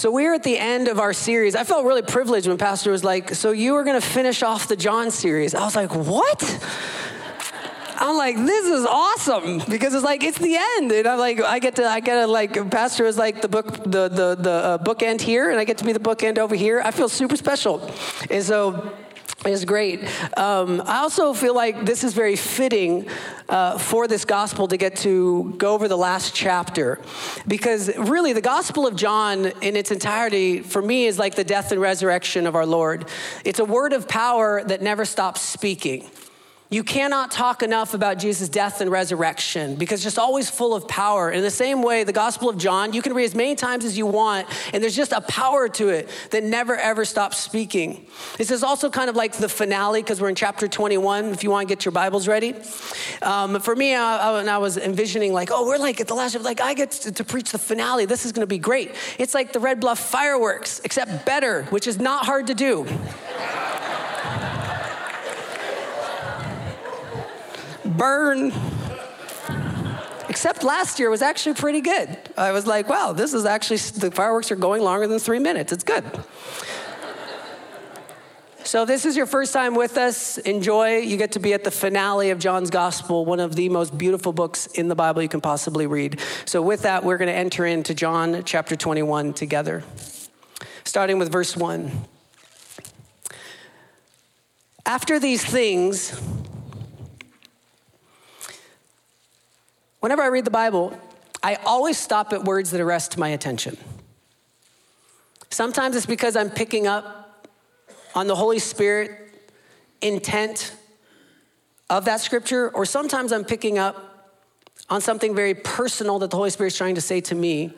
So we're at the end of our series. I felt really privileged when Pastor was like, So you were going to finish off the John series. I was like, What? I'm like, this is awesome because it's like it's the end, and I'm like, I get to, I get to like, Pastor is like the book, the the the uh, bookend here, and I get to be the bookend over here. I feel super special, and so is great. Um, I also feel like this is very fitting uh, for this gospel to get to go over the last chapter. Because really, the Gospel of John in its entirety, for me, is like the death and resurrection of our Lord. It's a word of power that never stops speaking. You cannot talk enough about Jesus' death and resurrection because it's just always full of power. In the same way, the Gospel of John, you can read as many times as you want, and there's just a power to it that never ever stops speaking. This is also kind of like the finale because we're in chapter 21. If you want to get your Bibles ready, um, for me, I, I, I, was envisioning like, oh, we're like at the last, like I get to, to preach the finale. This is going to be great. It's like the Red Bluff fireworks, except better, which is not hard to do. Burn. Except last year was actually pretty good. I was like, wow, this is actually, the fireworks are going longer than three minutes. It's good. So, this is your first time with us. Enjoy. You get to be at the finale of John's Gospel, one of the most beautiful books in the Bible you can possibly read. So, with that, we're going to enter into John chapter 21 together, starting with verse 1. After these things, Whenever I read the Bible, I always stop at words that arrest my attention. Sometimes it's because I'm picking up on the Holy Spirit intent of that scripture, or sometimes I'm picking up on something very personal that the Holy Spirit is trying to say to me,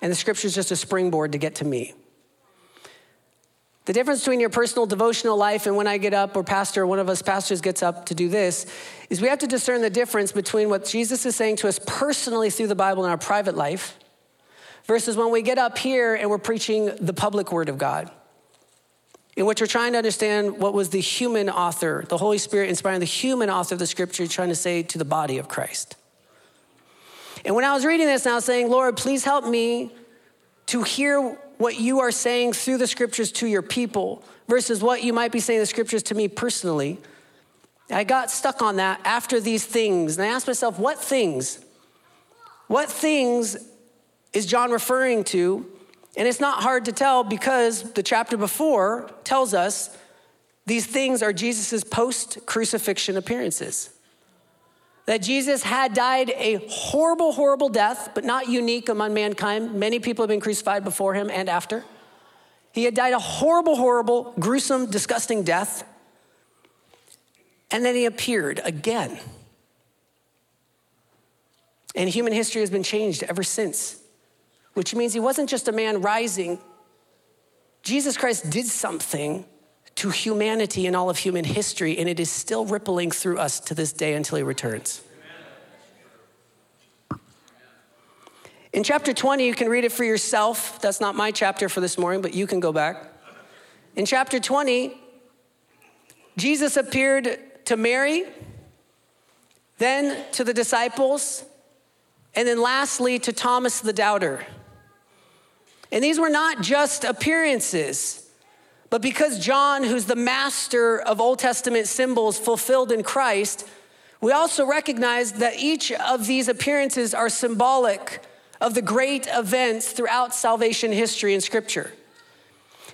and the scripture is just a springboard to get to me. The difference between your personal devotional life and when I get up, or pastor, one of us pastors gets up to do this, is we have to discern the difference between what Jesus is saying to us personally through the Bible in our private life versus when we get up here and we're preaching the public word of God, in which we're trying to understand what was the human author, the Holy Spirit inspiring the human author of the scripture, trying to say to the body of Christ. And when I was reading this, and I was saying, Lord, please help me to hear what you are saying through the scriptures to your people versus what you might be saying the scriptures to me personally. I got stuck on that after these things. And I asked myself, what things? What things is John referring to? And it's not hard to tell because the chapter before tells us these things are Jesus' post crucifixion appearances that Jesus had died a horrible, horrible death, but not unique among mankind. Many people have been crucified before him and after. He had died a horrible, horrible, gruesome, disgusting death. And then he appeared again. And human history has been changed ever since, which means he wasn't just a man rising. Jesus Christ did something to humanity and all of human history, and it is still rippling through us to this day until he returns. In chapter 20, you can read it for yourself. That's not my chapter for this morning, but you can go back. In chapter 20, Jesus appeared to Mary, then to the disciples, and then lastly to Thomas the doubter. And these were not just appearances. But because John, who's the master of Old Testament symbols fulfilled in Christ, we also recognize that each of these appearances are symbolic of the great events throughout salvation history in Scripture.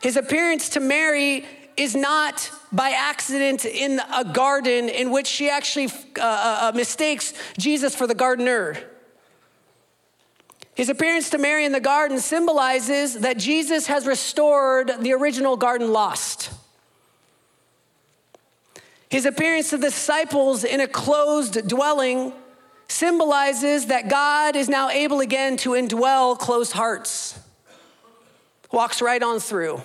His appearance to Mary is not by accident in a garden in which she actually uh, uh, uh mistakes Jesus for the gardener. His appearance to Mary in the garden symbolizes that Jesus has restored the original garden lost. His appearance to the disciples in a closed dwelling symbolizes that God is now able again to indwell closed hearts. Walks right on through.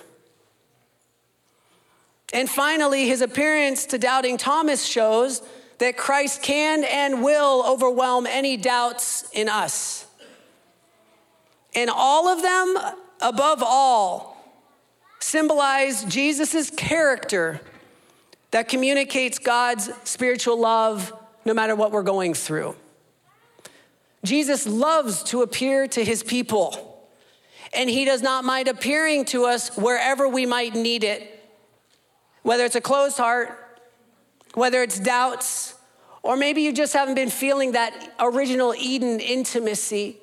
And finally, his appearance to doubting Thomas shows that Christ can and will overwhelm any doubts in us. And all of them, above all, symbolize Jesus' character that communicates God's spiritual love no matter what we're going through. Jesus loves to appear to his people. and He does not mind appearing to us wherever we might need it. Whether it's a closed heart, whether it's doubts, or maybe you just haven't been feeling that original Eden intimacy.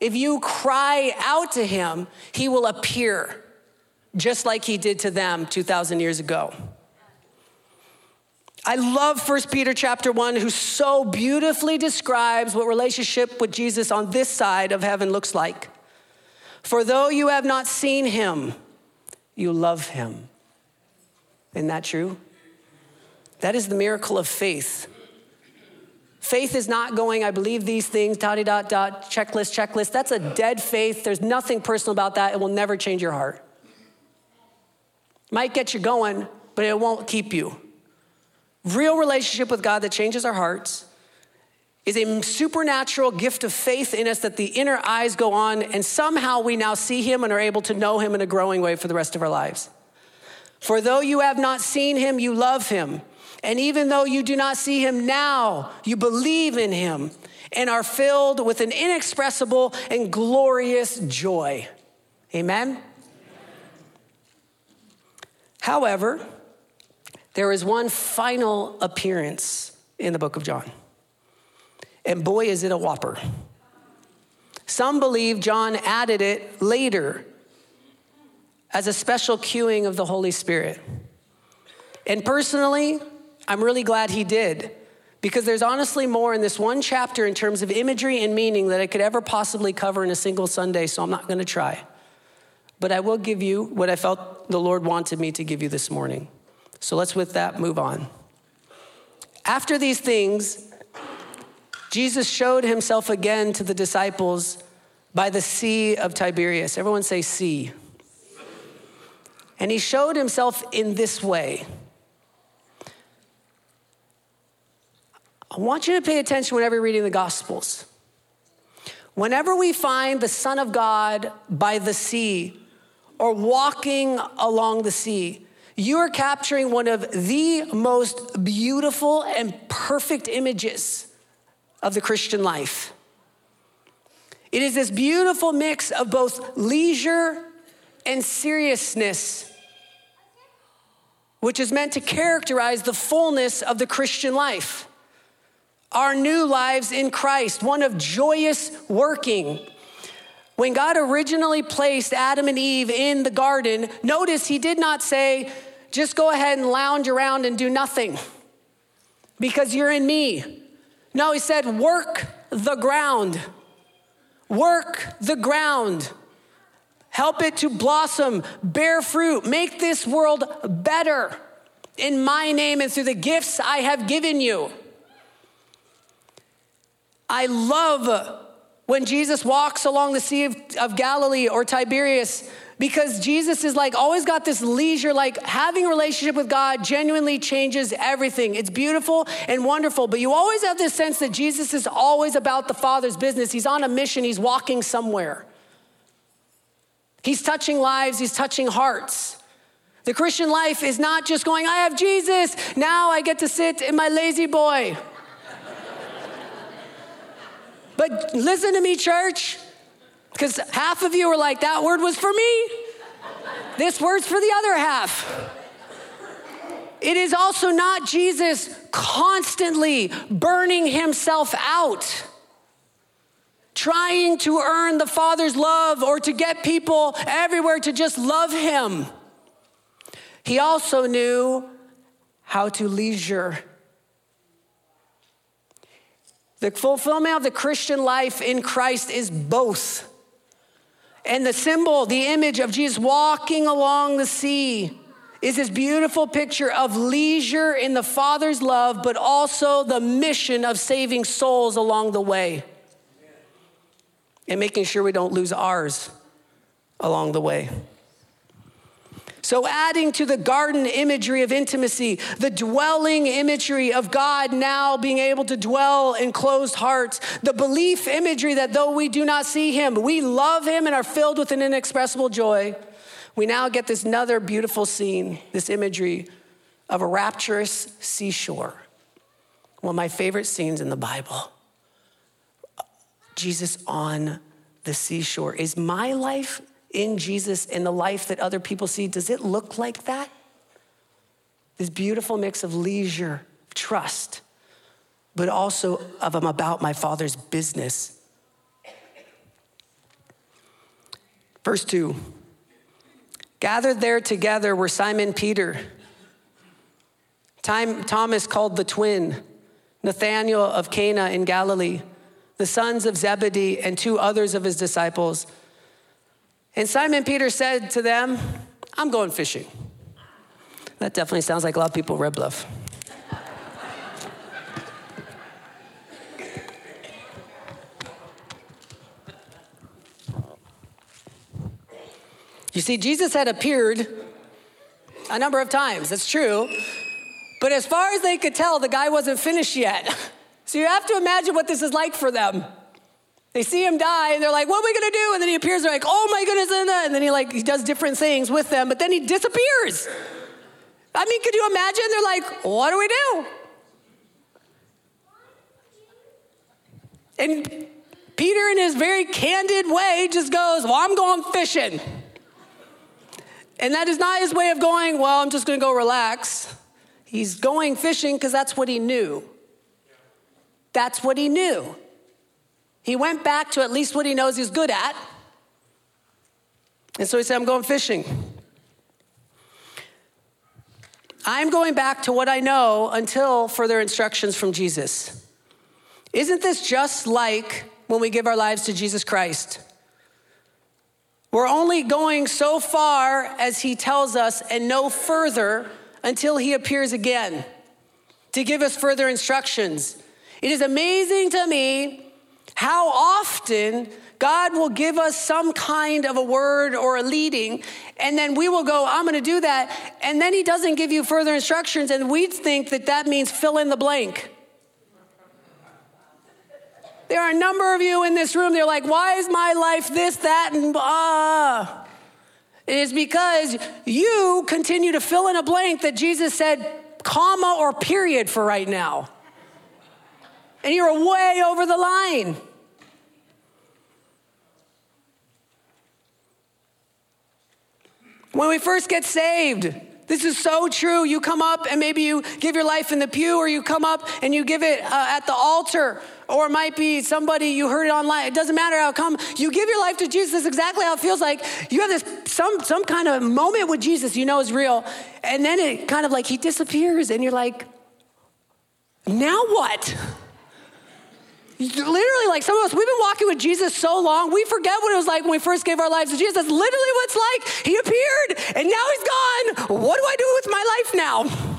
If you cry out to Him, He will appear just like He did to them 2,000 years ago. I love 1 Peter chapter 1, who so beautifully describes what relationship with Jesus on this side of heaven looks like. For though you have not seen him, you love him. Isn't that true? That is the miracle of faith. Faith is not going, I believe these things, dot, dot, dot, checklist, checklist. That's a dead faith. There's nothing personal about that. It will never change your heart. Might get you going, but it won't keep you. Real relationship with God that changes our hearts is a supernatural gift of faith in us that the inner eyes go on, and somehow we now see Him and are able to know Him in a growing way for the rest of our lives. For though you have not seen Him, you love Him. And even though you do not see Him now, you believe in Him and are filled with an inexpressible and glorious joy. Amen? However, there is one final appearance in the book of John. And boy, is it a whopper. Some believe John added it later as a special cueing of the Holy Spirit. And personally, I'm really glad he did because there's honestly more in this one chapter in terms of imagery and meaning that I could ever possibly cover in a single Sunday, so I'm not going to try. But I will give you what I felt the Lord wanted me to give you this morning. So let's, with that, move on. After these things, Jesus showed himself again to the disciples by the Sea of Tiberias. Everyone say, Sea. And he showed himself in this way. I want you to pay attention whenever you're reading the Gospels. Whenever we find the Son of God by the sea or walking along the sea, you are capturing one of the most beautiful and perfect images of the Christian life. It is this beautiful mix of both leisure and seriousness, which is meant to characterize the fullness of the Christian life. Our new lives in Christ, one of joyous working. When God originally placed Adam and Eve in the garden, notice he did not say, just go ahead and lounge around and do nothing because you're in me. No, he said, work the ground. Work the ground. Help it to blossom, bear fruit, make this world better in my name and through the gifts I have given you. I love when Jesus walks along the Sea of, of Galilee or Tiberias because Jesus is like always got this leisure, like having a relationship with God genuinely changes everything. It's beautiful and wonderful, but you always have this sense that Jesus is always about the Father's business. He's on a mission, he's walking somewhere. He's touching lives, he's touching hearts. The Christian life is not just going, I have Jesus, now I get to sit in my La-Z-Boy. But listen to me, church. Because half of you are like, that word was for me. This word's for the other half. It is also not Jesus constantly burning himself out, trying to earn the Father's love or to get people everywhere to just love him. He also knew how to leisure. The fulfillment of the Christian life in Christ is both and the symbol, the image of Jesus walking along the sea is this beautiful picture of leisure in the Father's love, but also the mission of saving souls along the way and making sure we don't lose ours along the way. So, adding to the garden imagery of intimacy, the dwelling imagery of God now being able to dwell in closed hearts, the belief imagery that though we do not see Him, we love Him and are filled with an inexpressible joy. We now get this another beautiful scene, this imagery of a rapturous seashore. One of my favorite scenes in the Bible. Jesus on the seashore. Is my life in Jesus in the life that other people see, does it look like that? This beautiful mix of leisure, trust, but also of I'm about my Father's business. Verse 2 Gathered there together were Simon Peter, Thomas called the twin, Nathanael of Cana in Galilee, the sons of Zebedee, and two others of his disciples. And Simon Peter said to them, I'm going fishing. That definitely sounds like a lot of people Red Bluff. You see, Jesus had appeared a number of times, that's true. But as far as they could tell, the guy wasn't finished yet. So you have to imagine what this is like for them. They see him die and they're like, what are we gonna do? And then he appears, they're like, oh my goodness, and then he like he does different things with them, but then he disappears. I mean, could you imagine? They're like, what do we do? And Peter, in his very candid way, just goes, Well, I'm going fishing. And that is not his way of going, well, I'm just going to go relax. He's going fishing because that's what he knew. That's what he knew. He went back to at least what he knows he's good at. And so he said, I'm going fishing. I'm going back to what I know until further instructions from Jesus. Isn't this just like when we give our lives to Jesus Christ? We're only going so far as he tells us and no further until he appears again to give us further instructions. It is amazing to me how often God will give us some kind of a word or a leading, and then we will go, I'm gonna do that. And then He doesn't give you further instructions, and we think that that means fill in the blank. There are a number of you in this room, they're like, why is my life this, that, and ah? It is because you continue to fill in a blank that Jesus said, comma or period for right now. And you're way over the line. When we first get saved, this is so true. You come up and maybe you give your life in the pew, or you come up and you give it uh, at the altar or it might be somebody you heard it online. It doesn't matter how come you give your life to Jesus. Exactly how it feels like. You have this some some kind of moment with Jesus you know is real, and then it kind of like he disappears, and you're like, now what? Literally, like some of us, we've been walking with Jesus so long, we forget what it was like when we first gave our lives to Jesus. That's literally what it's like. He appeared, and now he's gone. What do I do with my life now?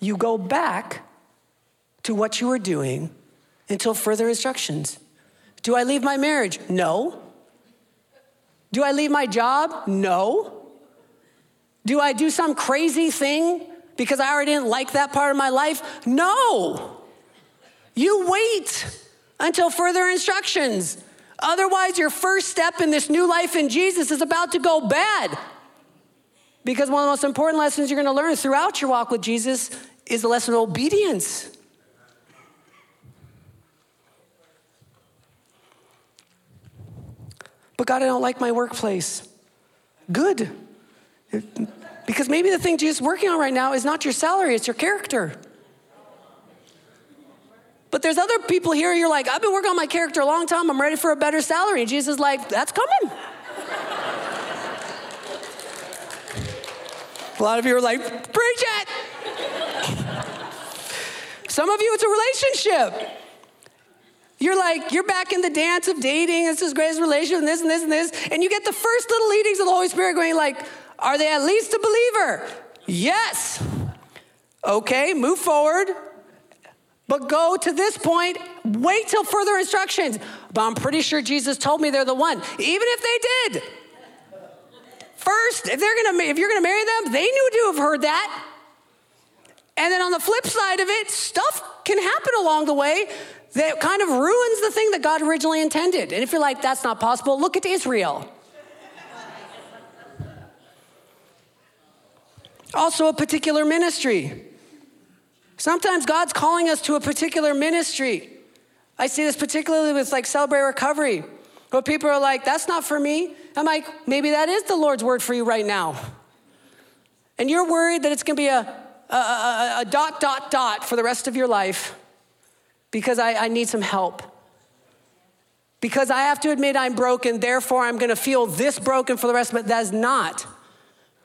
You go back to what you were doing until further instructions. Do I leave my marriage? No. Do I leave my job? No. Do I do some crazy thing because I already didn't like that part of my life? No. You wait until further instructions. Otherwise, your first step in this new life in Jesus is about to go bad. Because one of the most important lessons you're going to learn throughout your walk with Jesus is the lesson of obedience. But God, I don't like my workplace. Good. Because maybe the thing Jesus is working on right now is not your salary, it's your character. But there's other people here, you're like, I've been working on my character a long time, I'm ready for a better salary. And Jesus is like, that's coming. a lot of you are like, preach it. Some of you, it's a relationship. You're like, you're back in the dance of dating, this greatest relationship, and this and this and this, and you get the first little leadings of the Holy Spirit going like, are they at least a believer? Yes. Okay, move forward. But go to this point, wait till further instructions. But I'm pretty sure Jesus told me they're the one. Even if they did. First, if they're gonna if you're gonna marry them, they knew to have heard that. And then on the flip side of it, stuff can happen along the way that kind of ruins the thing that God originally intended. And if you're like, that's not possible, look at Israel. also, a particular ministry. Sometimes God's calling us to a particular ministry. I see this particularly with like Celebrate Recovery. where people are like, that's not for me. I'm like, maybe that is the Lord's word for you right now. And you're worried that it's gonna be a, a, a, a dot, dot, dot for the rest of your life because I, I need some help. Because I have to admit I'm broken, therefore I'm gonna feel this broken for the rest of it. That is not.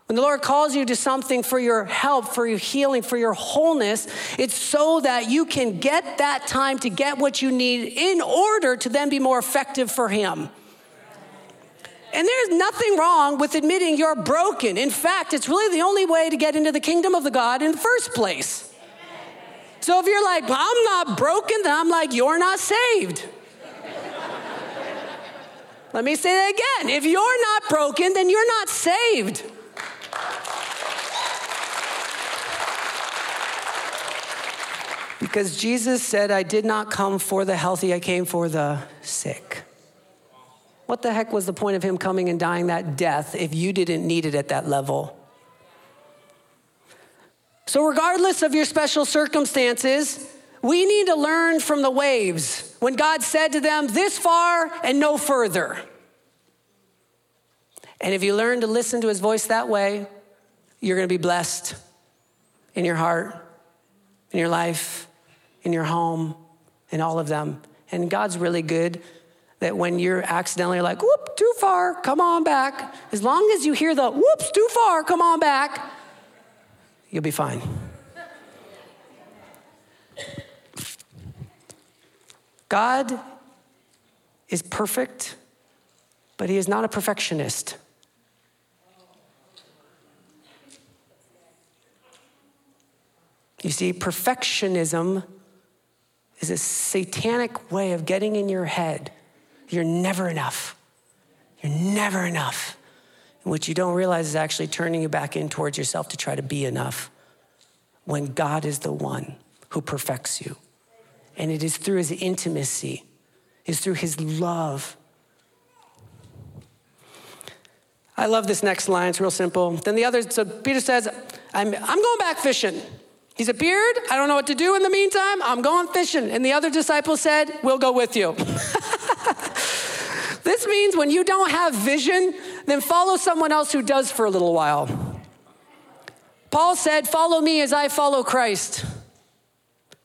When the Lord calls you to something for your help, for your healing, for your wholeness, it's so that you can get that time to get what you need in order to then be more effective for Him. And there's nothing wrong with admitting you're broken. In fact, it's really the only way to get into the kingdom of the God in the first place. So if you're like, I'm not broken, then I'm like, you're not saved. Let me say that again. If you're not broken, then you're not saved. Because Jesus said, I did not come for the healthy, I came for the sick. What the heck was the point of him coming and dying that death if you didn't need it at that level? So, regardless of your special circumstances, we need to learn from the waves when God said to them, This far and no further. And if you learn to listen to his voice that way, you're going to be blessed in your heart, in your life, in your home, in all of them. And God's really good that when you're accidentally like, whoop, too far, come on back, as long as you hear the whoops, too far, come on back, you'll be fine. God is perfect, but He is not a perfectionist. You see, perfectionism is a satanic way of getting in your head. You're never enough. You're never enough. And what you don't realize is actually turning you back in towards yourself to try to be enough when God is the one who perfects you. And it is through his intimacy, is through his love. I love this next line, it's real simple. Then the other, so Peter says, I'm, I'm going back fishing. He's a beard. I don't know what to do in the meantime. I'm going fishing. And the other disciple said, We'll go with you. this means when you don't have vision, then follow someone else who does for a little while. Paul said, Follow me as I follow Christ.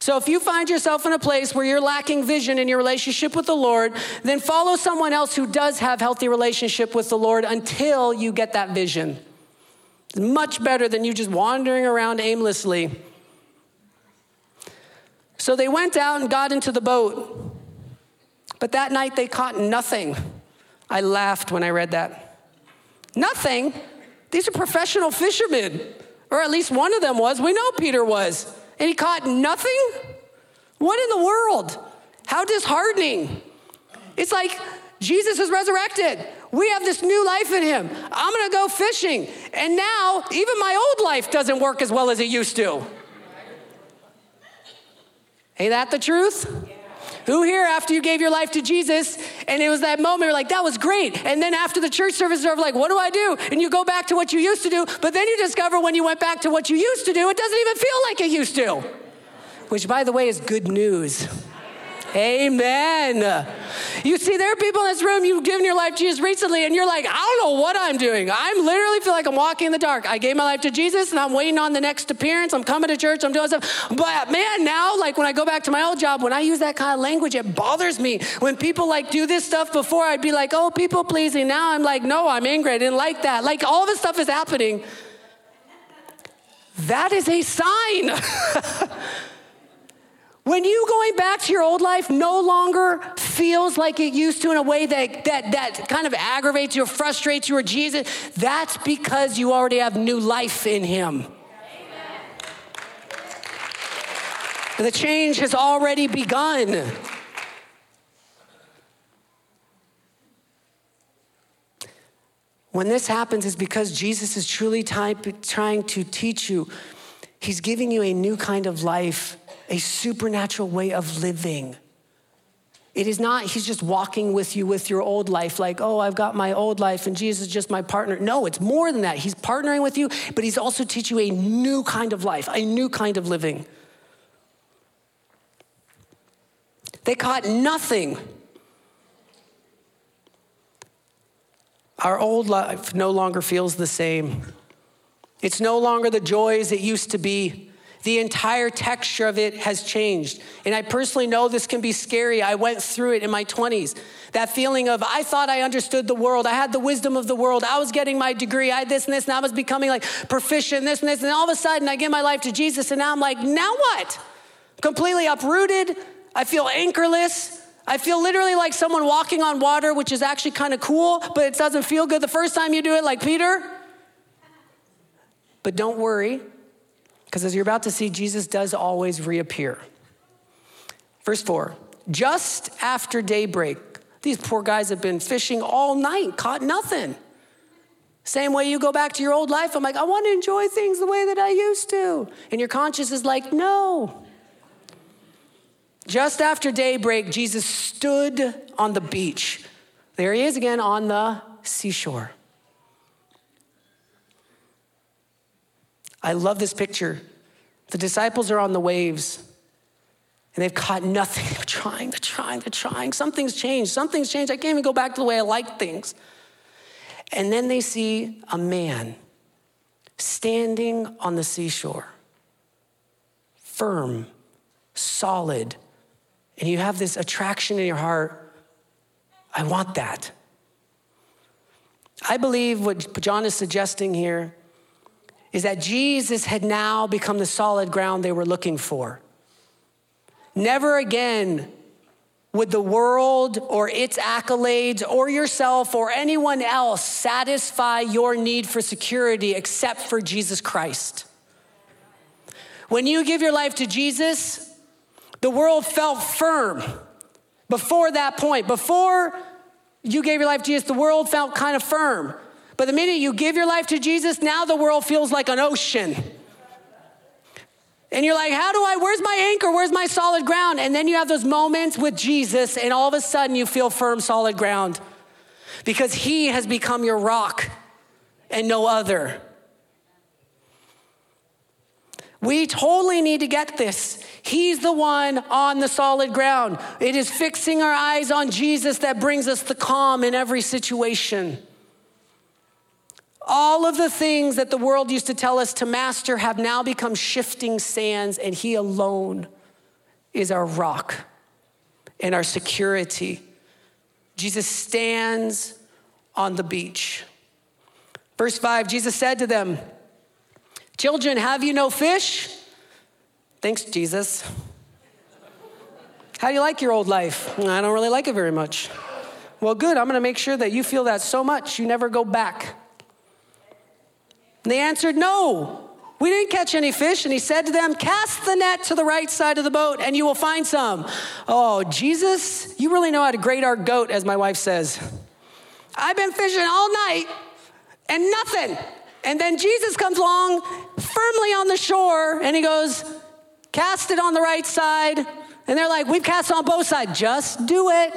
So if you find yourself in a place where you're lacking vision in your relationship with the Lord, then follow someone else who does have healthy relationship with the Lord until you get that vision. It's much better than you just wandering around aimlessly. So they went out and got into the boat. But that night they caught nothing. I laughed when I read that. Nothing? These are professional fishermen, or at least one of them was. We know Peter was. And he caught nothing? What in the world? How disheartening. It's like Jesus is resurrected. We have this new life in him. I'm gonna go fishing. And now, even my old life doesn't work as well as it used to. Ain't that the truth? Who here, after you gave your life to Jesus, and it was that moment, you're like, that was great. And then after the church service is over, like, what do I do? And you go back to what you used to do, but then you discover when you went back to what you used to do, it doesn't even feel like it used to. Which, by the way, is good news. Amen. You see, there are people in this room, you've given your life to Jesus recently, and you're like, I don't know what I'm doing. I literally feel like I'm walking in the dark. I gave my life to Jesus, and I'm waiting on the next appearance. I'm coming to church, I'm doing stuff. But man, now, like when I go back to my old job, when I use that kind of language, it bothers me. When people like do this stuff before, I'd be like, oh, people pleasing. Now I'm like, no, I'm angry. I didn't like that. Like all this stuff is happening. That is a sign. When you going back to your old life no longer feels like it used to in a way that, that, that kind of aggravates you or frustrates you or Jesus, that's because you already have new life in Him. The change has already begun. When this happens, it's because Jesus is truly type, trying to teach you. He's giving you a new kind of life a supernatural way of living. It is not, he's just walking with you with your old life, like, oh, I've got my old life and Jesus is just my partner. No, it's more than that. He's partnering with you, but he's also teaching you a new kind of life, a new kind of living. They caught nothing. Our old life no longer feels the same. It's no longer the joys it used to be. The entire texture of it has changed. And I personally know this can be scary. I went through it in my 20s. That feeling of, I thought I understood the world. I had the wisdom of the world. I was getting my degree. I had this and this, and I was becoming like proficient, this and this. And all of a sudden, I give my life to Jesus, and now I'm like, now what? Completely uprooted. I feel anchorless. I feel literally like someone walking on water, which is actually kind of cool, but it doesn't feel good the first time you do it, like Peter. But don't worry, because as you're about to see, Jesus does always reappear. Verse 4 Just after daybreak, these poor guys have been fishing all night, caught nothing. Same way you go back to your old life. I'm like, I want to enjoy things the way that I used to. And your conscience is like, no. Just after daybreak, Jesus stood on the beach. There he is again on the seashore. I love this picture. The disciples are on the waves and they've caught nothing. They're trying, they're trying, they're trying. Something's changed. Something's changed. I can't even go back to the way I like things. And then they see a man standing on the seashore, firm, solid, and you have this attraction in your heart I want that. I believe what John is suggesting here is that Jesus had now become the solid ground they were looking for. Never again would the world or its accolades or yourself or anyone else satisfy your need for security except for Jesus Christ. When you give your life to Jesus, the world felt firm before that point. Before you gave your life to Jesus, the world felt kind of firm. But the minute you give your life to Jesus, now the world feels like an ocean. And you're like, how do I, where's my anchor? Where's my solid ground? And then you have those moments with Jesus, and all of a sudden you feel firm, solid ground because he has become your rock and no other. We totally need to get this. He's the one on the solid ground. It is fixing our eyes on Jesus that brings us the calm in every situation. All of the things that the world used to tell us to master have now become shifting sands, and He alone is our rock and our security. Jesus stands on the beach. Verse 5 Jesus said to them, Children, have you no fish? Thanks, Jesus. How do you like your old life? I don't really like it very much. Well, good. I'm going to make sure that you feel that so much you never go back. And they answered, No, we didn't catch any fish. And he said to them, Cast the net to the right side of the boat and you will find some. Oh, Jesus, you really know how to grade our goat, as my wife says. I've been fishing all night and nothing. And then Jesus comes along firmly on the shore and he goes, Cast it on the right side. And they're like, We've cast on both sides. Just do it.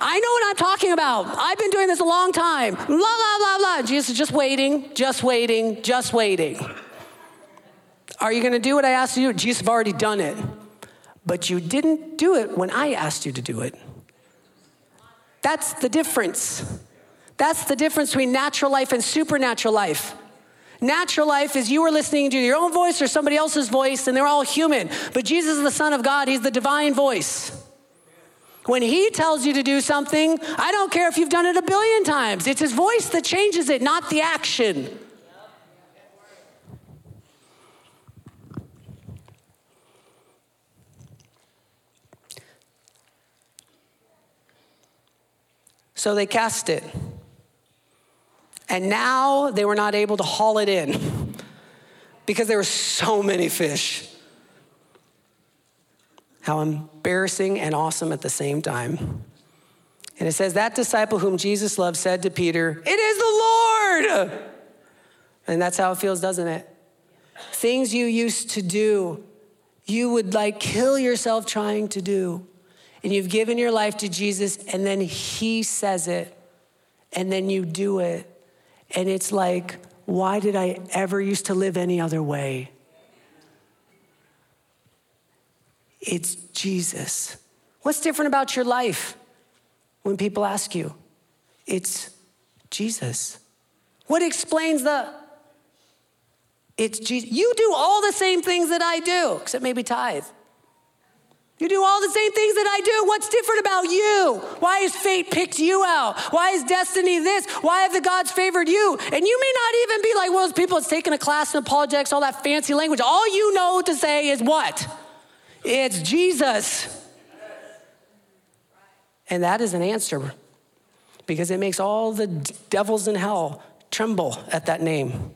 I know what I'm talking about. I've been doing this a long time. Blah, blah, blah, blah. Jesus is just waiting, just waiting, just waiting. Are you going to do what I asked you to do? Jesus have already done it. But you didn't do it when I asked you to do it. That's the difference. That's the difference between natural life and supernatural life. Natural life is you are listening to your own voice or somebody else's voice, and they're all human. But Jesus is the Son of God, He's the divine voice. When He tells you to do something, I don't care if you've done it a billion times, it's His voice that changes it, not the action. So they cast it. And now they were not able to haul it in because there were so many fish. How embarrassing and awesome at the same time. And it says, That disciple whom Jesus loved said to Peter, It is the Lord. And that's how it feels, doesn't it? Things you used to do, you would like kill yourself trying to do. And you've given your life to Jesus, and then He says it, and then you do it. And it's like, why did I ever used to live any other way? It's Jesus. What's different about your life when people ask you? It's Jesus. What explains the it's Jesus. You do all the same things that I do, except maybe tithe. You do all the same things that I do. What's different about you? Why has fate picked you out? Why is destiny this? Why have the gods favored you? And you may not even be like one of those people that's taking a class in apologetics, all that fancy language. All you know to say is what? It's Jesus. And that is an answer because it makes all the devils in hell tremble at that name.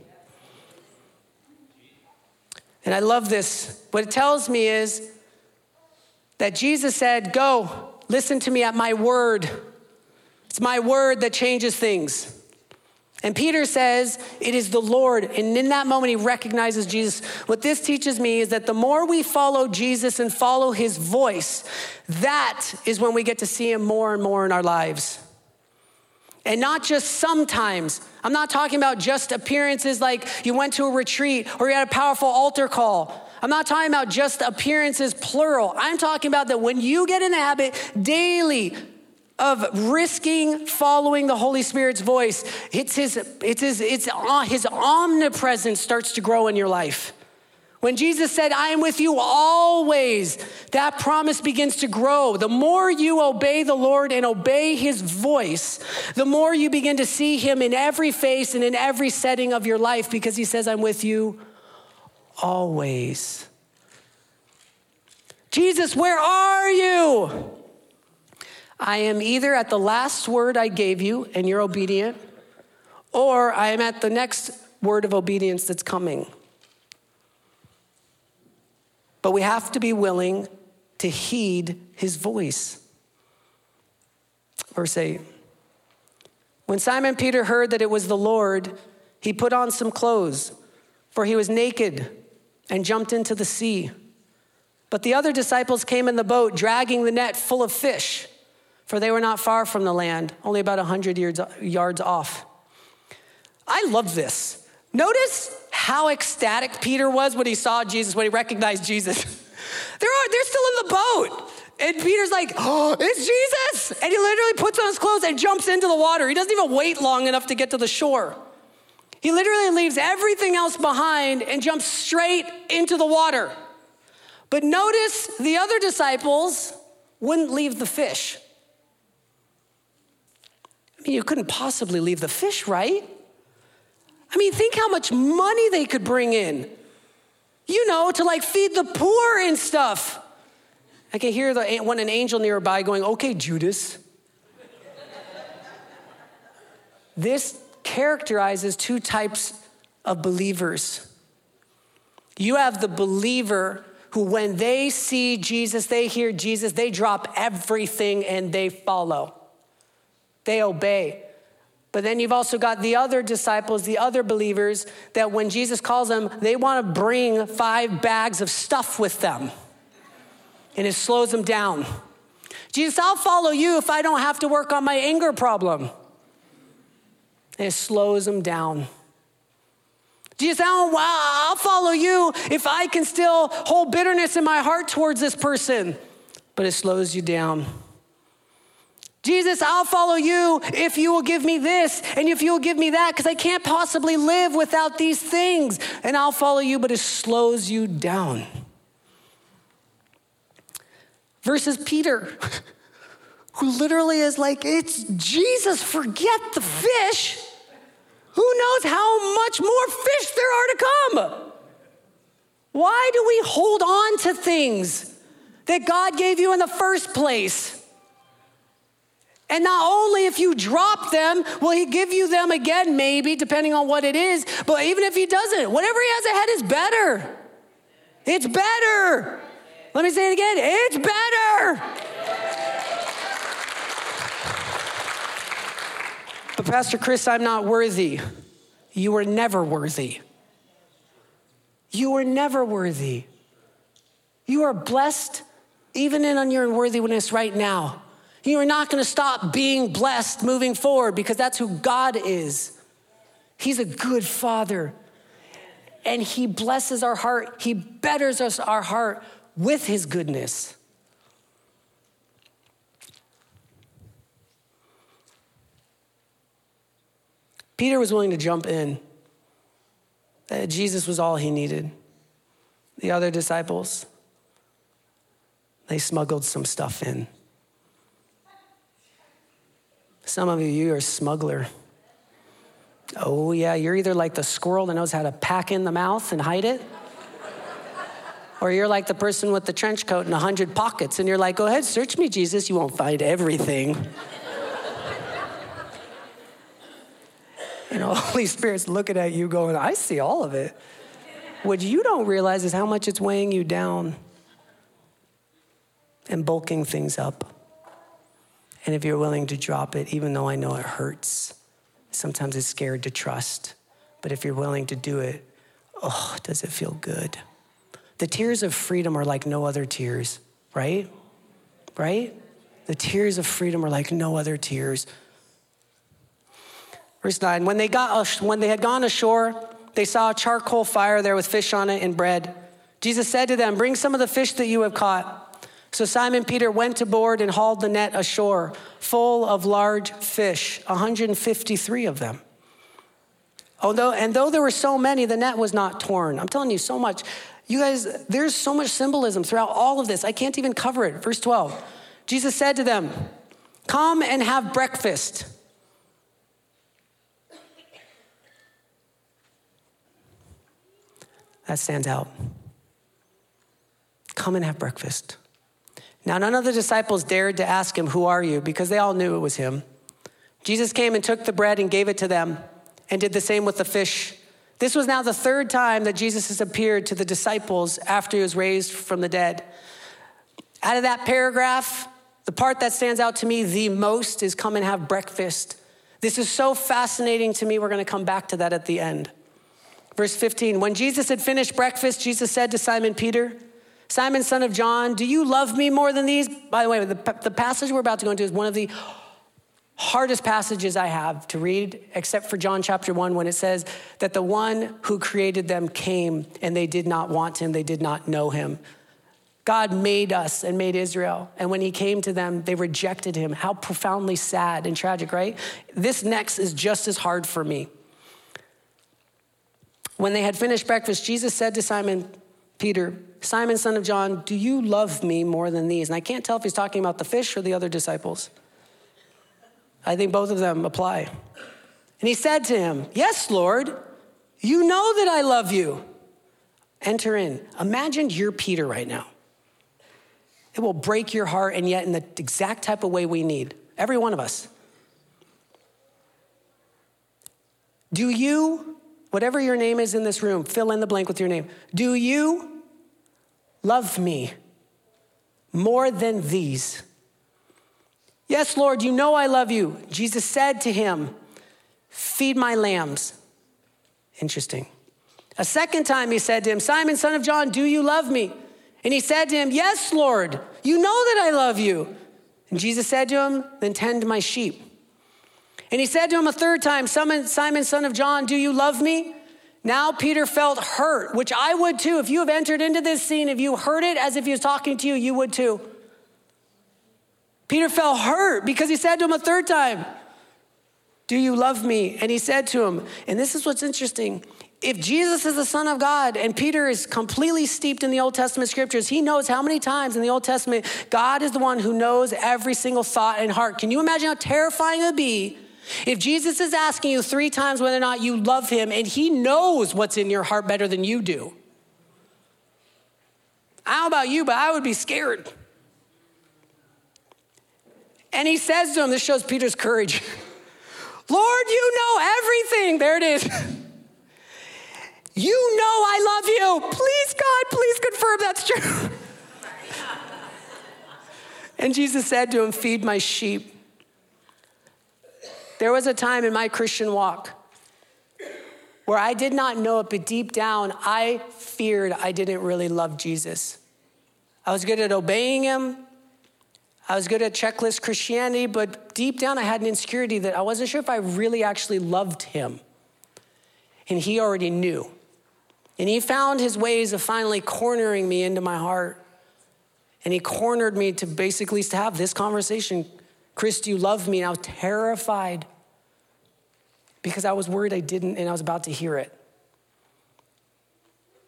And I love this. What it tells me is that Jesus said, Go, listen to me at my word. It's my word that changes things. And Peter says, It is the Lord. And in that moment, he recognizes Jesus. What this teaches me is that the more we follow Jesus and follow his voice, that is when we get to see him more and more in our lives. And not just sometimes. I'm not talking about just appearances like you went to a retreat or you had a powerful altar call. I'm not talking about just appearances, plural. I'm talking about that when you get in the habit daily of risking following the Holy Spirit's voice, it's his, it's his, it's uh, his omnipresence starts to grow in your life. When Jesus said, I am with you always, that promise begins to grow. The more you obey the Lord and obey his voice, the more you begin to see him in every face and in every setting of your life because he says, I'm with you always. Jesus, where are you? I am either at the last word I gave you and you're obedient, or I am at the next word of obedience that's coming. But we have to be willing to heed his voice. Verse 8 When Simon Peter heard that it was the Lord, he put on some clothes, for he was naked, and jumped into the sea. But the other disciples came in the boat, dragging the net full of fish, for they were not far from the land, only about a 100 yards off. I love this. Notice how ecstatic Peter was when he saw Jesus, when he recognized Jesus. they're, they're still in the boat. And Peter's like, oh, it's Jesus. And he literally puts on his clothes and jumps into the water. He doesn't even wait long enough to get to the shore. He literally leaves everything else behind and jumps straight into the water. But notice the other disciples wouldn't leave the fish. You couldn't possibly leave the fish, right? I mean, think how much money they could bring in, you know, to like feed the poor and stuff. I can hear the, when an angel nearby going, okay, Judas. this characterizes two types of believers. You have the believer who, when they see Jesus, they hear Jesus, they drop everything and they follow. They obey. But then you've also got the other disciples, the other believers, that when Jesus calls them, they want to bring five bags of stuff with them. And it slows them down. Jesus, I'll follow you if I don't have to work on my anger problem. And it slows them down. Jesus, I'll, I'll follow you if I can still hold bitterness in my heart towards this person. But it slows you down. Jesus, I'll follow you if you will give me this and if you will give me that, because I can't possibly live without these things. And I'll follow you, but it slows you down. Versus Peter, who literally is like, it's Jesus, forget the fish. Who knows how much more fish there are to come? Why do we hold on to things that God gave you in the first place? And not only if you drop them, will he give you them again, maybe, depending on what it is, but even if he doesn't, whatever he has ahead is better. It's better. Let me say it again it's better. But, Pastor Chris, I'm not worthy. You were never worthy. You were never worthy. You are blessed even in your unworthiness right now. You are not going to stop being blessed moving forward because that's who God is. He's a good father. And he blesses our heart, he betters us our heart with his goodness. Peter was willing to jump in. That Jesus was all he needed. The other disciples, they smuggled some stuff in. Some of you, you're a smuggler. Oh, yeah, you're either like the squirrel that knows how to pack in the mouth and hide it, or you're like the person with the trench coat and a hundred pockets, and you're like, go ahead, search me, Jesus, you won't find everything. and the Holy Spirit's looking at you going, I see all of it. What you don't realize is how much it's weighing you down and bulking things up. And if you're willing to drop it, even though I know it hurts, sometimes it's scared to trust. But if you're willing to do it, oh, does it feel good? The tears of freedom are like no other tears, right? Right? The tears of freedom are like no other tears. Verse 9 when they, got, when they had gone ashore, they saw a charcoal fire there with fish on it and bread. Jesus said to them, Bring some of the fish that you have caught. So Simon Peter went aboard and hauled the net ashore, full of large fish, 153 of them. Oh, Although, and though there were so many, the net was not torn. I'm telling you so much. You guys, there's so much symbolism throughout all of this. I can't even cover it. Verse 12 Jesus said to them, Come and have breakfast. That stands out. Come and have breakfast. Now, none of the disciples dared to ask him, Who are you? because they all knew it was him. Jesus came and took the bread and gave it to them and did the same with the fish. This was now the third time that Jesus has appeared to the disciples after he was raised from the dead. Out of that paragraph, the part that stands out to me the most is come and have breakfast. This is so fascinating to me. We're going to come back to that at the end. Verse 15 When Jesus had finished breakfast, Jesus said to Simon Peter, Simon, son of John, do you love me more than these? By the way, the, the passage we're about to go into is one of the hardest passages I have to read, except for John chapter 1, when it says that the one who created them came and they did not want him, they did not know him. God made us and made Israel. And when he came to them, they rejected him. How profoundly sad and tragic, right? This next is just as hard for me. When they had finished breakfast, Jesus said to Simon Peter, Simon, son of John, do you love me more than these? And I can't tell if he's talking about the fish or the other disciples. I think both of them apply. And he said to him, Yes, Lord, you know that I love you. Enter in. Imagine you're Peter right now. It will break your heart, and yet in the exact type of way we need. Every one of us. Do you, whatever your name is in this room, fill in the blank with your name. Do you Love me more than these. Yes, Lord, you know I love you. Jesus said to him, Feed my lambs. Interesting. A second time he said to him, Simon, son of John, do you love me? And he said to him, Yes, Lord, you know that I love you. And Jesus said to him, Then tend my sheep. And he said to him a third time, Simon, son of John, do you love me? Now Peter felt hurt, which I would too. If you have entered into this scene, if you heard it as if he was talking to you, you would too. Peter felt hurt because he said to him a third time, Do you love me? And he said to him, and this is what's interesting. If Jesus is the Son of God and Peter is completely steeped in the Old Testament scriptures, he knows how many times in the Old Testament God is the one who knows every single thought and heart. Can you imagine how terrifying it would be if Jesus is asking you three times whether or not you love him and he knows what's in your heart better than you do, I don't know about you, but I would be scared. And he says to him, this shows Peter's courage Lord, you know everything. There it is. You know I love you. Please, God, please confirm that's true. and Jesus said to him, Feed my sheep. There was a time in my Christian walk where I did not know it, but deep down, I feared I didn't really love Jesus. I was good at obeying him. I was good at checklist Christianity, but deep down, I had an insecurity that I wasn't sure if I really actually loved him. And he already knew. And he found his ways of finally cornering me into my heart. And he cornered me to basically to have this conversation Chris, do you love me? And I was terrified. because I was worried I didn't and I was about to hear it.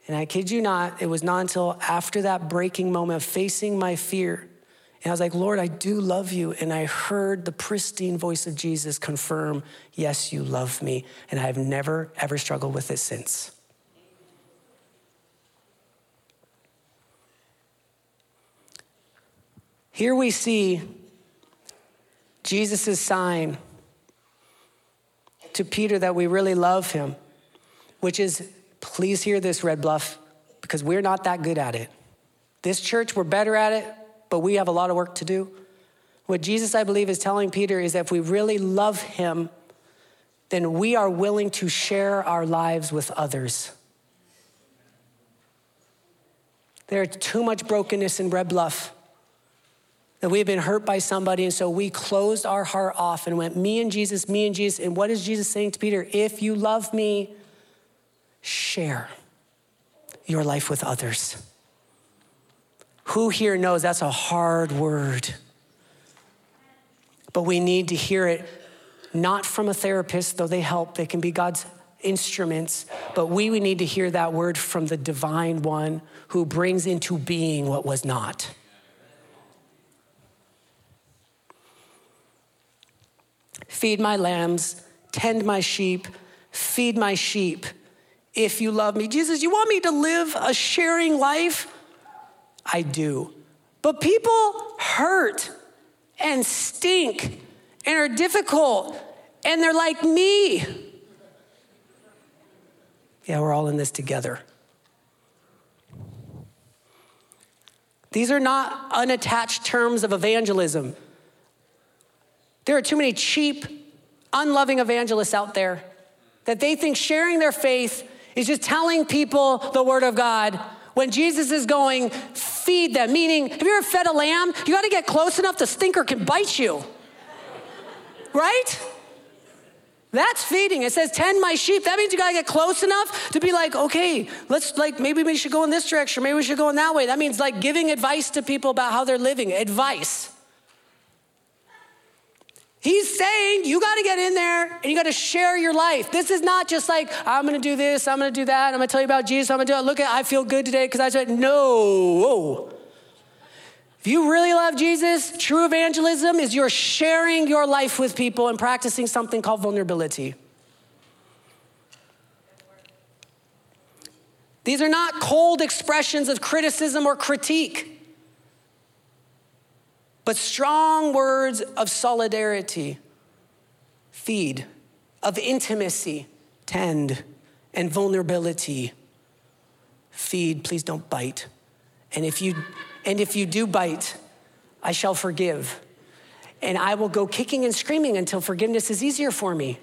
And I kid you not, it was not until after that breaking moment of facing my fear. And I was like, Lord, I do love you. And I heard the pristine voice of Jesus confirm, Yes, you love me. And I have never, ever struggled with it since. Here we see Jesus' sign to Peter that we really love him, which is please hear this, Red Bluff, because we're not that good at it. This church, we're better at it, but we have a lot of work to do. What Jesus, I believe, is telling Peter is that if we really love him, then we are willing to share our lives with others. There's too much brokenness in Red Bluff that we have been hurt by somebody, and so we closed our heart off and went, Me and Jesus, me and Jesus. And what is Jesus saying to Peter? If you love me, share your life with others. Who here knows that's a hard word? But we need to hear it not from a therapist, though they help, they can be God's instruments, but we, we need to hear that word from the divine one who brings into being what was not. Feed my lambs, tend my sheep, feed my sheep if you love me. Jesus, you want me to live a sharing life? I do. But people hurt and stink and are difficult and they're like me. Yeah, we're all in this together. These are not unattached terms of evangelism. There are too many cheap, unloving evangelists out there that they think sharing their faith is just telling people the word of God when Jesus is going, feed them. Meaning, have you ever fed a lamb? You got to get close enough the stinker can bite you. right? That's feeding. It says, tend my sheep. That means you got to get close enough to be like, okay, let's like, maybe we should go in this direction. Maybe we should go in that way. That means like giving advice to people about how they're living. Advice. He's saying you got to get in there and you got to share your life. This is not just like, I'm going to do this, I'm going to do that, I'm going to tell you about Jesus, I'm going to do it. Look at, I feel good today because I said, no. If you really love Jesus, true evangelism is you're sharing your life with people and practicing something called vulnerability. These are not cold expressions of criticism or critique but strong words of solidarity, feed, of intimacy, tend, and vulnerability. Feed, please don't bite. And if you and if you do bite, I shall forgive. And I will go kicking and screaming until forgiveness is easier for me.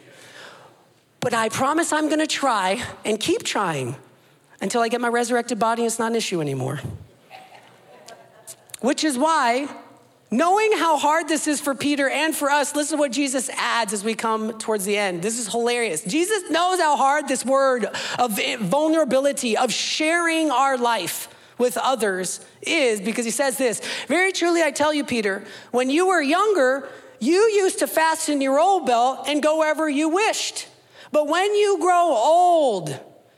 But I promise I'm to try and keep trying until I get my resurrected body it's not an issue anymore. Which is why Knowing how hard this is for Peter and for us, listen to what Jesus adds as we come towards the end. This is hilarious. Jesus knows how hard this word of vulnerability, of sharing our life with others is because he says this Very truly, I tell you, Peter, when you were younger, you used to fasten your old belt and go wherever you wished. But when you grow old,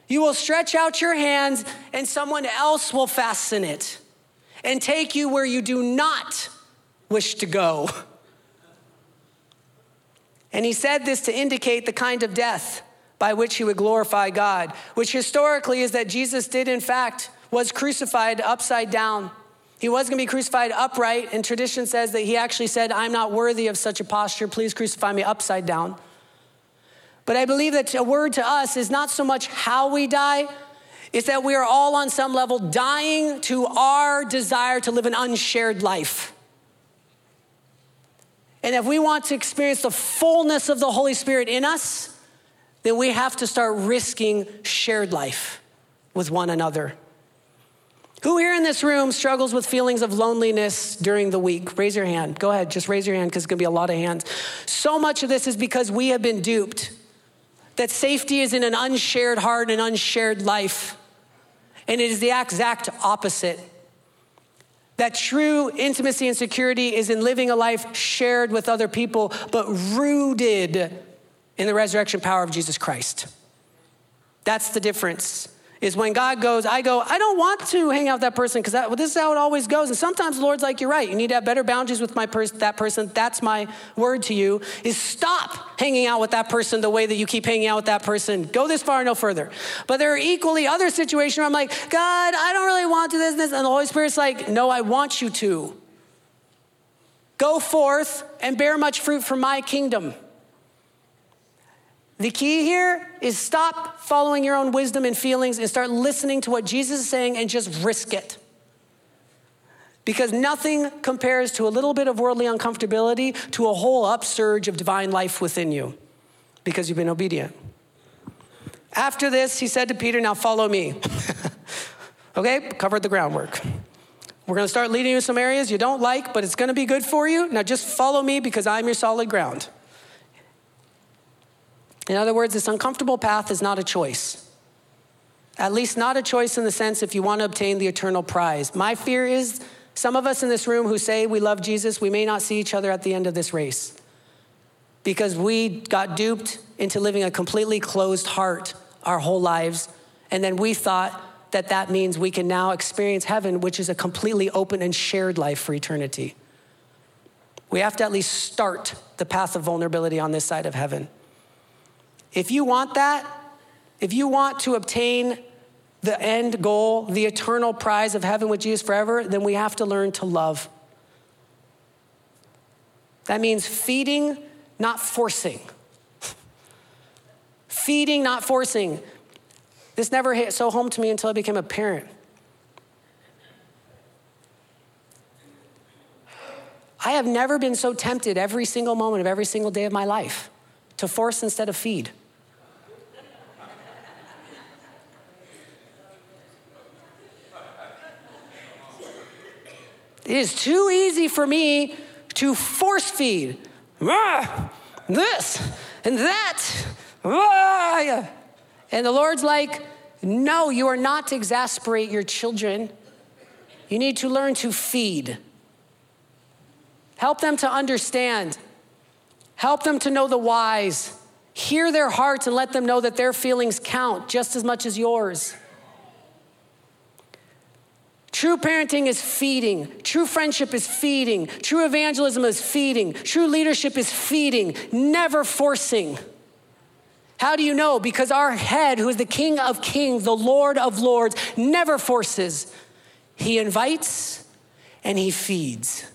you will stretch out your hands and someone else will fasten it and take you where you do not wish to go. And he said this to indicate the kind of death by which he would glorify God, which historically is that Jesus did, in fact, was crucified upside down. He was going to be crucified upright, and tradition says that he actually said, I'm not worthy of such a posture. Please crucify me upside down. But I believe that a word to us is not so much how we die, it's that we are all on some level dying to our desire to live an unshared life. And if we want to experience the fullness of the Holy Spirit in us, then we have to start risking shared life with one another. Who here in this room struggles with feelings of loneliness during the week? Raise your hand. Go ahead, just raise your hand because it's gonna be a lot of hands. So much of this is because we have been duped that safety is in an unshared heart and unshared life. And it is the exact opposite. That true intimacy and security is in living a life shared with other people, but rooted in the resurrection power of Jesus Christ. That's the difference. Is when God goes, I go, I don't want to hang out with that person because well, this is how it always goes. And sometimes the Lord's like, you're right. You need to have better boundaries with my pers- that person. That's my word to you. Is stop hanging out with that person the way that you keep hanging out with that person. Go this far, no further. But there are equally other situations where I'm like, God, I don't really want to do this, this, and the Holy Spirit's like, No, I want you to. Go forth and bear much fruit for my kingdom. The key here is stop following your own wisdom and feelings and start listening to what Jesus is saying and just risk it. Because nothing compares to a little bit of worldly uncomfortability to a whole upsurge of divine life within you because you've been obedient. After this, he said to Peter, Now follow me. okay, covered the groundwork. We're gonna start leading you some areas you don't like, but it's gonna be good for you. Now just follow me because I'm your solid ground. In other words, this uncomfortable path is not a choice. At least, not a choice in the sense if you want to obtain the eternal prize. My fear is some of us in this room who say we love Jesus, we may not see each other at the end of this race because we got duped into living a completely closed heart our whole lives. And then we thought that that means we can now experience heaven, which is a completely open and shared life for eternity. We have to at least start the path of vulnerability on this side of heaven. If you want that, if you want to obtain the end goal, the eternal prize of heaven with Jesus forever, then we have to learn to love. That means feeding, not forcing. feeding, not forcing. This never hit so home to me until I became a parent. I have never been so tempted every single moment of every single day of my life to force instead of feed. It is too easy for me to force feed ah, this and that. Ah. And the Lord's like, no, you are not to exasperate your children. You need to learn to feed. Help them to understand. Help them to know the whys. Hear their hearts and let them know that their feelings count just as much as yours. True parenting is feeding. True friendship is feeding. True evangelism is feeding. True leadership is feeding, never forcing. How do you know? Because our head, who is the King of Kings, the Lord of Lords, never forces. He invites and he feeds.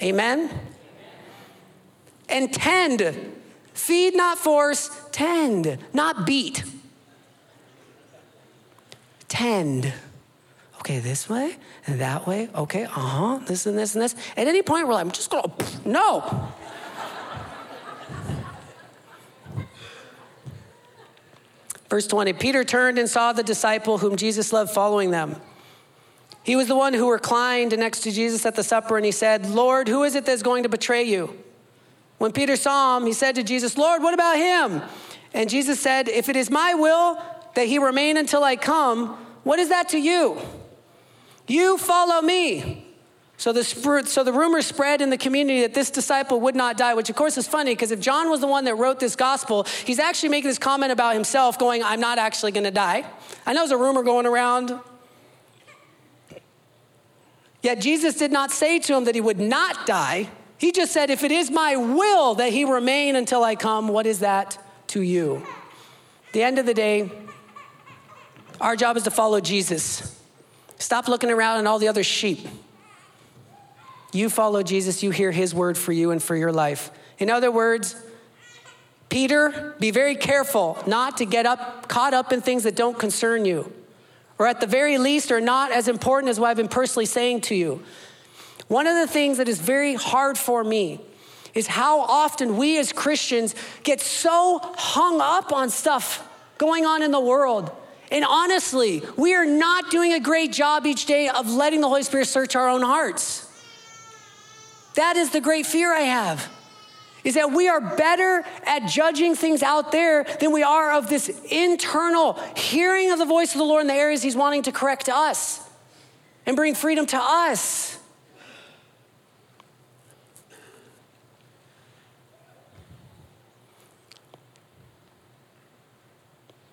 Amen? And tend. Feed, not force. Tend, not beat. Tend okay, this way and that way, okay, uh huh, this and this and this. At any point, we're like, I'm just gonna, no. Verse 20 Peter turned and saw the disciple whom Jesus loved following them. He was the one who reclined next to Jesus at the supper, and he said, Lord, who is it that's going to betray you? When Peter saw him, he said to Jesus, Lord, what about him? And Jesus said, If it is my will that he remain until I come, what is that to you? You follow me. So the, so the rumor spread in the community that this disciple would not die, which of course is funny because if John was the one that wrote this gospel, he's actually making this comment about himself, going, I'm not actually going to die. I know there's a rumor going around. Yet Jesus did not say to him that he would not die. He just said, If it is my will that he remain until I come, what is that to you? At the end of the day, our job is to follow Jesus. Stop looking around at all the other sheep. You follow Jesus, you hear his word for you and for your life. In other words, Peter, be very careful not to get up caught up in things that don't concern you, or at the very least are not as important as what I've been personally saying to you. One of the things that is very hard for me is how often we as Christians get so hung up on stuff going on in the world and honestly, we are not doing a great job each day of letting the Holy Spirit search our own hearts. That is the great fear I have. Is that we are better at judging things out there than we are of this internal hearing of the voice of the Lord in the areas He's wanting to correct us and bring freedom to us.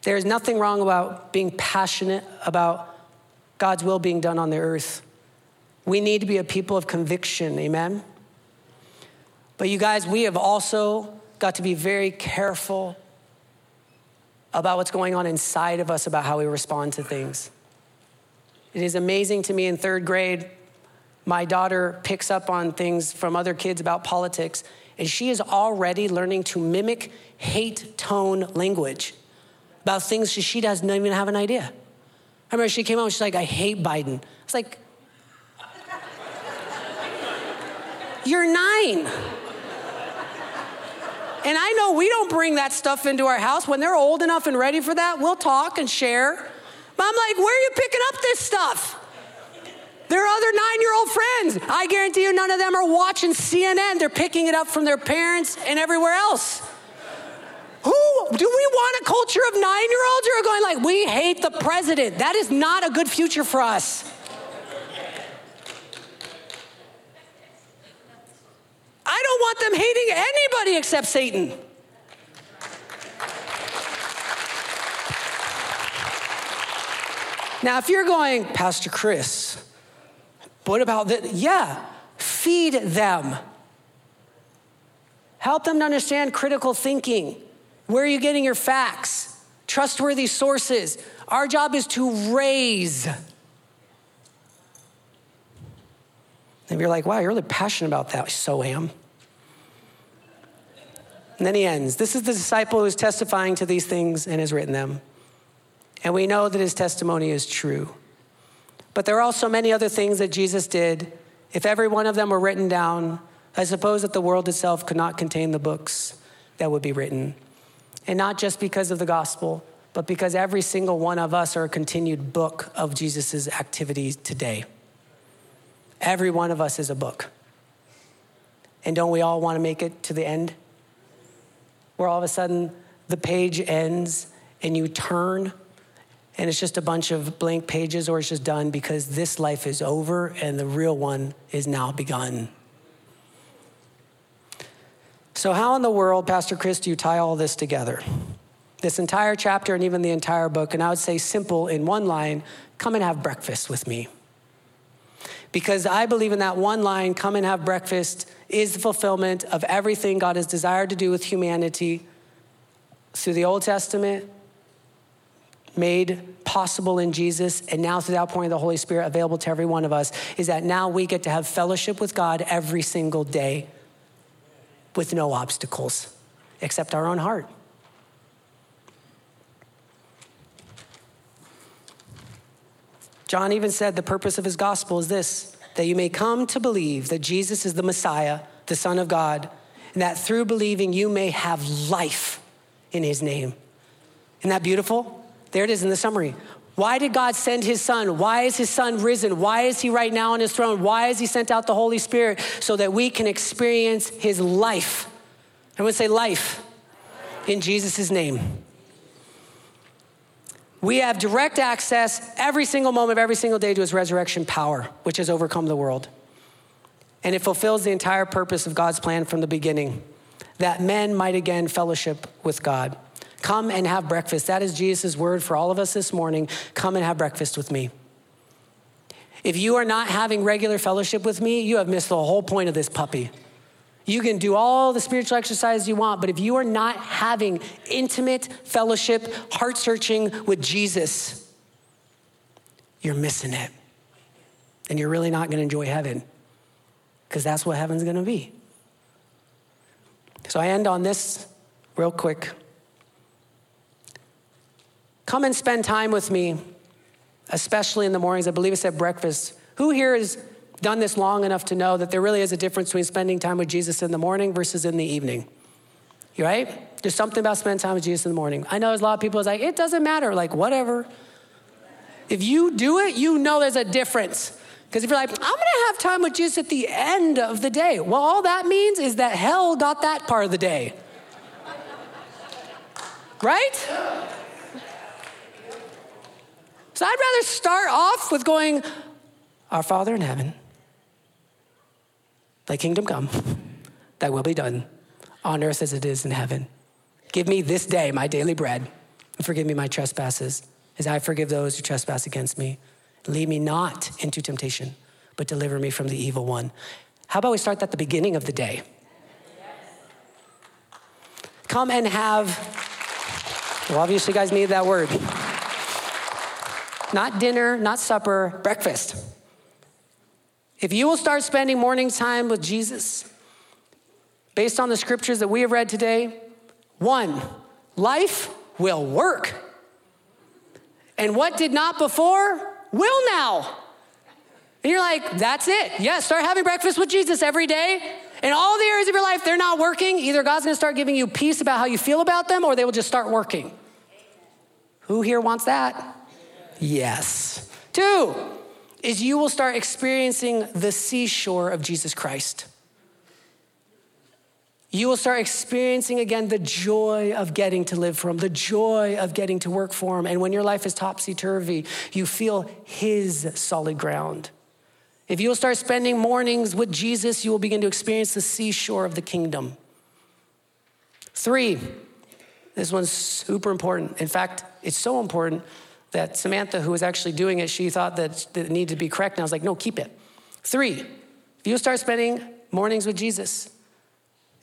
There's nothing wrong about being passionate about God's will being done on the earth. We need to be a people of conviction, amen? But you guys, we have also got to be very careful about what's going on inside of us about how we respond to things. It is amazing to me in third grade, my daughter picks up on things from other kids about politics, and she is already learning to mimic hate tone language about things she doesn't even have an idea. I remember she came out and she's like, I hate Biden. I was like, You're nine. And I know we don't bring that stuff into our house. When they're old enough and ready for that, we'll talk and share. But I'm like, where are you picking up this stuff? Their other nine year old friends. I guarantee you, none of them are watching CNN. They're picking it up from their parents and everywhere else. Do we want a culture of nine year olds who are going like, we hate the president? That is not a good future for us. I don't want them hating anybody except Satan. Now, if you're going, Pastor Chris, what about that? Yeah, feed them. Help them to understand critical thinking. Where are you getting your facts? Trustworthy sources. Our job is to raise. And you're like, wow, you're really passionate about that. So am. And then he ends. This is the disciple who's testifying to these things and has written them. And we know that his testimony is true. But there are also many other things that Jesus did. If every one of them were written down, I suppose that the world itself could not contain the books that would be written. And not just because of the gospel, but because every single one of us are a continued book of Jesus' activities today. Every one of us is a book. And don't we all want to make it to the end? Where all of a sudden the page ends and you turn and it's just a bunch of blank pages or it's just done because this life is over and the real one is now begun. So, how in the world, Pastor Chris, do you tie all this together? This entire chapter and even the entire book, and I would say simple in one line come and have breakfast with me. Because I believe in that one line, come and have breakfast, is the fulfillment of everything God has desired to do with humanity through the Old Testament, made possible in Jesus, and now through the outpouring of the Holy Spirit available to every one of us, is that now we get to have fellowship with God every single day with no obstacles except our own heart. John even said the purpose of his gospel is this that you may come to believe that Jesus is the Messiah, the Son of God, and that through believing you may have life in his name. Isn't that beautiful? There it is in the summary. Why did God send his son? Why is his son risen? Why is he right now on his throne? Why has he sent out the Holy Spirit? So that we can experience his life. I would say life in Jesus' name. We have direct access every single moment of every single day to his resurrection power, which has overcome the world. And it fulfills the entire purpose of God's plan from the beginning that men might again fellowship with God. Come and have breakfast. That is Jesus' word for all of us this morning. Come and have breakfast with me. If you are not having regular fellowship with me, you have missed the whole point of this puppy. You can do all the spiritual exercise you want, but if you are not having intimate fellowship, heart searching with Jesus, you're missing it. And you're really not going to enjoy heaven because that's what heaven's going to be. So I end on this real quick. Come and spend time with me, especially in the mornings. I believe it's at breakfast. Who here has done this long enough to know that there really is a difference between spending time with Jesus in the morning versus in the evening? You right? There's something about spending time with Jesus in the morning. I know there's a lot of people who's like, it doesn't matter, like, whatever. If you do it, you know there's a difference. Because if you're like, I'm gonna have time with Jesus at the end of the day, well, all that means is that hell got that part of the day. right? So I'd rather start off with going, Our Father in heaven, thy kingdom come, thy will be done on earth as it is in heaven. Give me this day my daily bread. and forgive me my trespasses, as I forgive those who trespass against me. Lead me not into temptation, but deliver me from the evil one. How about we start at the beginning of the day? Come and have, well, obviously, you guys need that word. Not dinner, not supper, breakfast. If you will start spending morning time with Jesus, based on the scriptures that we have read today, one, life will work. And what did not before will now. And you're like, that's it. Yes, yeah, start having breakfast with Jesus every day. In all the areas of your life, they're not working. Either God's gonna start giving you peace about how you feel about them, or they will just start working. Who here wants that? Yes. Two is you will start experiencing the seashore of Jesus Christ you will start experiencing again the joy of getting to live for Him, the joy of getting to work for Him. And when your life is topsy turvy, you feel His solid ground. If you will start spending mornings with Jesus, you will begin to experience the seashore of the kingdom. Three, this one's super important. In fact, it's so important that Samantha, who was actually doing it, she thought that it needed to be correct. And I was like, no, keep it. Three, if you start spending mornings with Jesus,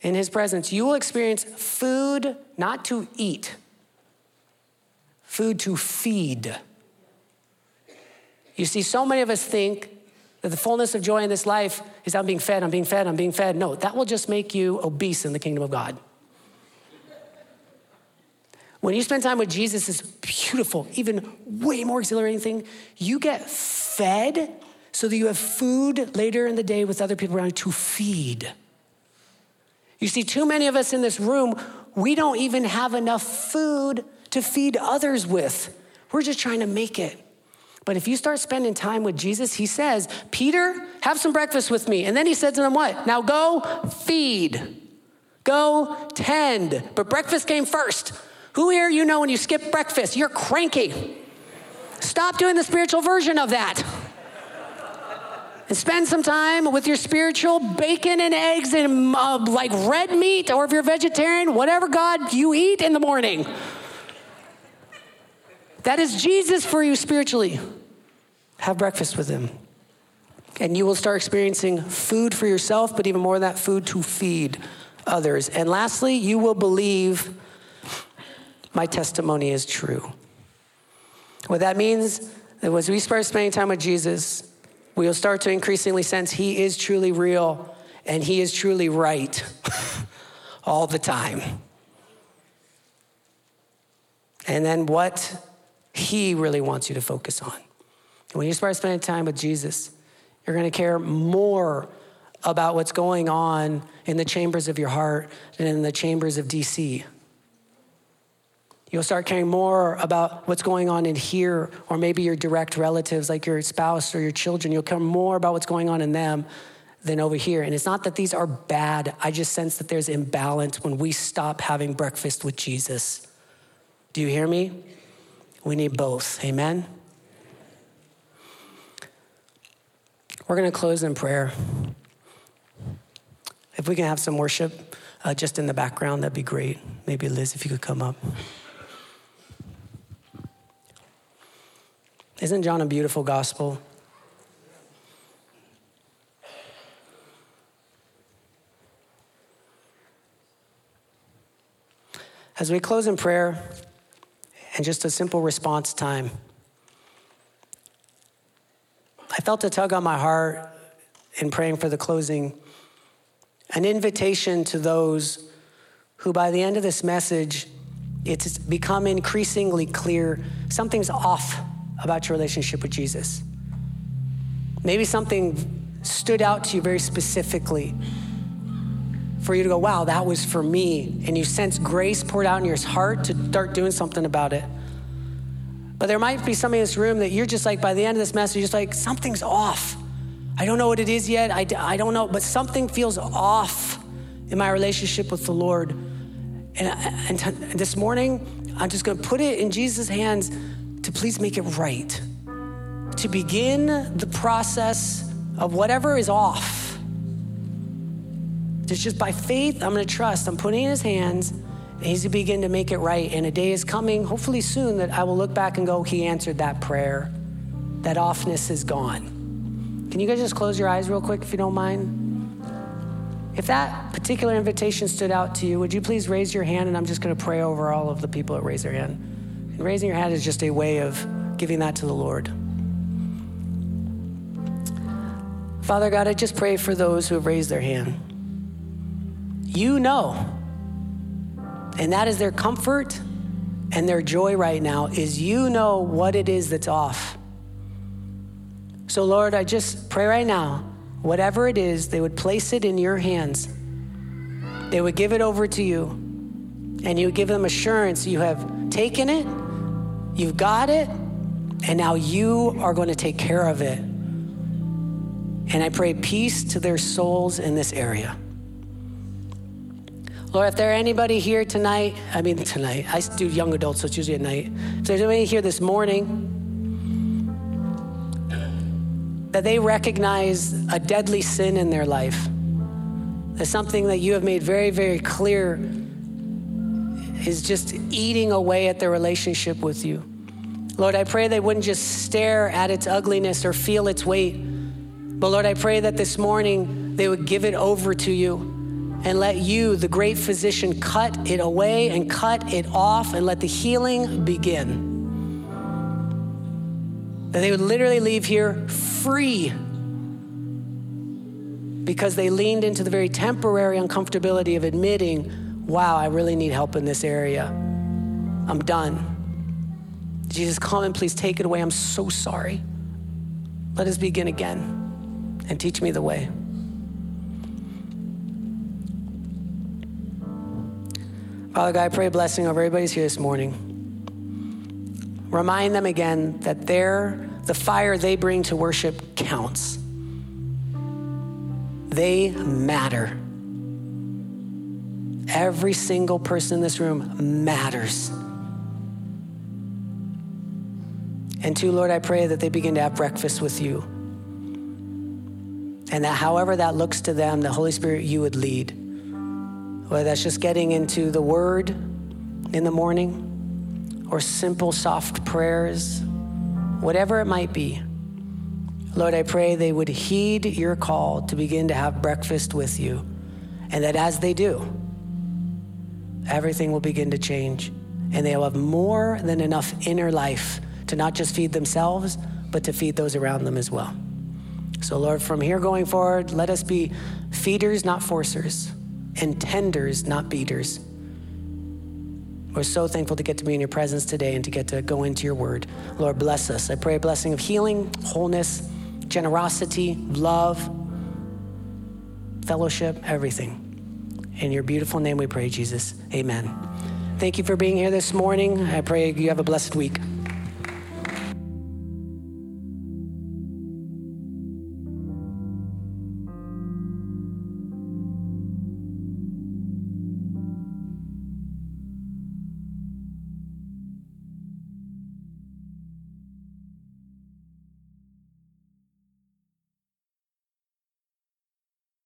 in his presence, you will experience food not to eat, food to feed. You see, so many of us think that the fullness of joy in this life is I'm being fed, I'm being fed, I'm being fed. No, that will just make you obese in the kingdom of God. When you spend time with Jesus, it's beautiful, even way more exhilarating thing. You get fed so that you have food later in the day with other people around you to feed. You see, too many of us in this room, we don't even have enough food to feed others with. We're just trying to make it. But if you start spending time with Jesus, he says, Peter, have some breakfast with me. And then he says to them, What? Now go feed, go tend. But breakfast came first. Who here you know when you skip breakfast, you're cranky? Stop doing the spiritual version of that and spend some time with your spiritual bacon and eggs and uh, like red meat, or if you're vegetarian, whatever God you eat in the morning. That is Jesus for you spiritually. Have breakfast with Him. And you will start experiencing food for yourself, but even more than that, food to feed others. And lastly, you will believe my testimony is true. What that means is as we start spending time with Jesus, we will start to increasingly sense He is truly real and He is truly right all the time. And then what He really wants you to focus on. When you start spending time with Jesus, you're going to care more about what's going on in the chambers of your heart than in the chambers of DC. You'll start caring more about what's going on in here, or maybe your direct relatives, like your spouse or your children. You'll care more about what's going on in them than over here. And it's not that these are bad, I just sense that there's imbalance when we stop having breakfast with Jesus. Do you hear me? We need both. Amen? We're going to close in prayer. If we can have some worship uh, just in the background, that'd be great. Maybe Liz, if you could come up. Isn't John a beautiful gospel? As we close in prayer and just a simple response time, I felt a tug on my heart in praying for the closing, an invitation to those who, by the end of this message, it's become increasingly clear something's off about your relationship with Jesus. Maybe something stood out to you very specifically for you to go, wow, that was for me. And you sense grace poured out in your heart to start doing something about it. But there might be somebody in this room that you're just like, by the end of this message, you're just like, something's off. I don't know what it is yet. I, I don't know, but something feels off in my relationship with the Lord. And, and, and this morning, I'm just going to put it in Jesus' hands to please make it right, to begin the process of whatever is off. It's just by faith, I'm gonna trust. I'm putting in his hands, And he's to begin to make it right. And a day is coming, hopefully soon, that I will look back and go, He answered that prayer. That offness is gone. Can you guys just close your eyes real quick if you don't mind? If that particular invitation stood out to you, would you please raise your hand? And I'm just going to pray over all of the people that raise their hand. And raising your hand is just a way of giving that to the Lord. Father God, I just pray for those who have raised their hand. You know, and that is their comfort and their joy right now, is you know what it is that's off. So, Lord, I just pray right now, whatever it is, they would place it in your hands. They would give it over to you, and you would give them assurance you have taken it, you've got it, and now you are going to take care of it. And I pray peace to their souls in this area. Lord, if there are anybody here tonight, I mean tonight, I do young adults, so it's usually at night. If there's anybody here this morning that they recognize a deadly sin in their life, that's something that you have made very, very clear is just eating away at their relationship with you. Lord, I pray they wouldn't just stare at its ugliness or feel its weight but Lord, I pray that this morning they would give it over to you and let you, the great physician, cut it away and cut it off and let the healing begin. That they would literally leave here free because they leaned into the very temporary uncomfortability of admitting, wow, I really need help in this area. I'm done. Jesus, come and please take it away. I'm so sorry. Let us begin again and teach me the way. Father God, I pray a blessing over everybody's here this morning. Remind them again that their, the fire they bring to worship counts. They matter. Every single person in this room matters. And two, Lord, I pray that they begin to have breakfast with you. And that however that looks to them, the Holy Spirit, you would lead. Whether that's just getting into the Word in the morning or simple, soft prayers, whatever it might be. Lord, I pray they would heed your call to begin to have breakfast with you. And that as they do, everything will begin to change. And they will have more than enough inner life to not just feed themselves, but to feed those around them as well. So, Lord, from here going forward, let us be feeders, not forcers, and tenders, not beaters. We're so thankful to get to be in your presence today and to get to go into your word. Lord, bless us. I pray a blessing of healing, wholeness, generosity, love, fellowship, everything. In your beautiful name we pray, Jesus. Amen. Thank you for being here this morning. I pray you have a blessed week.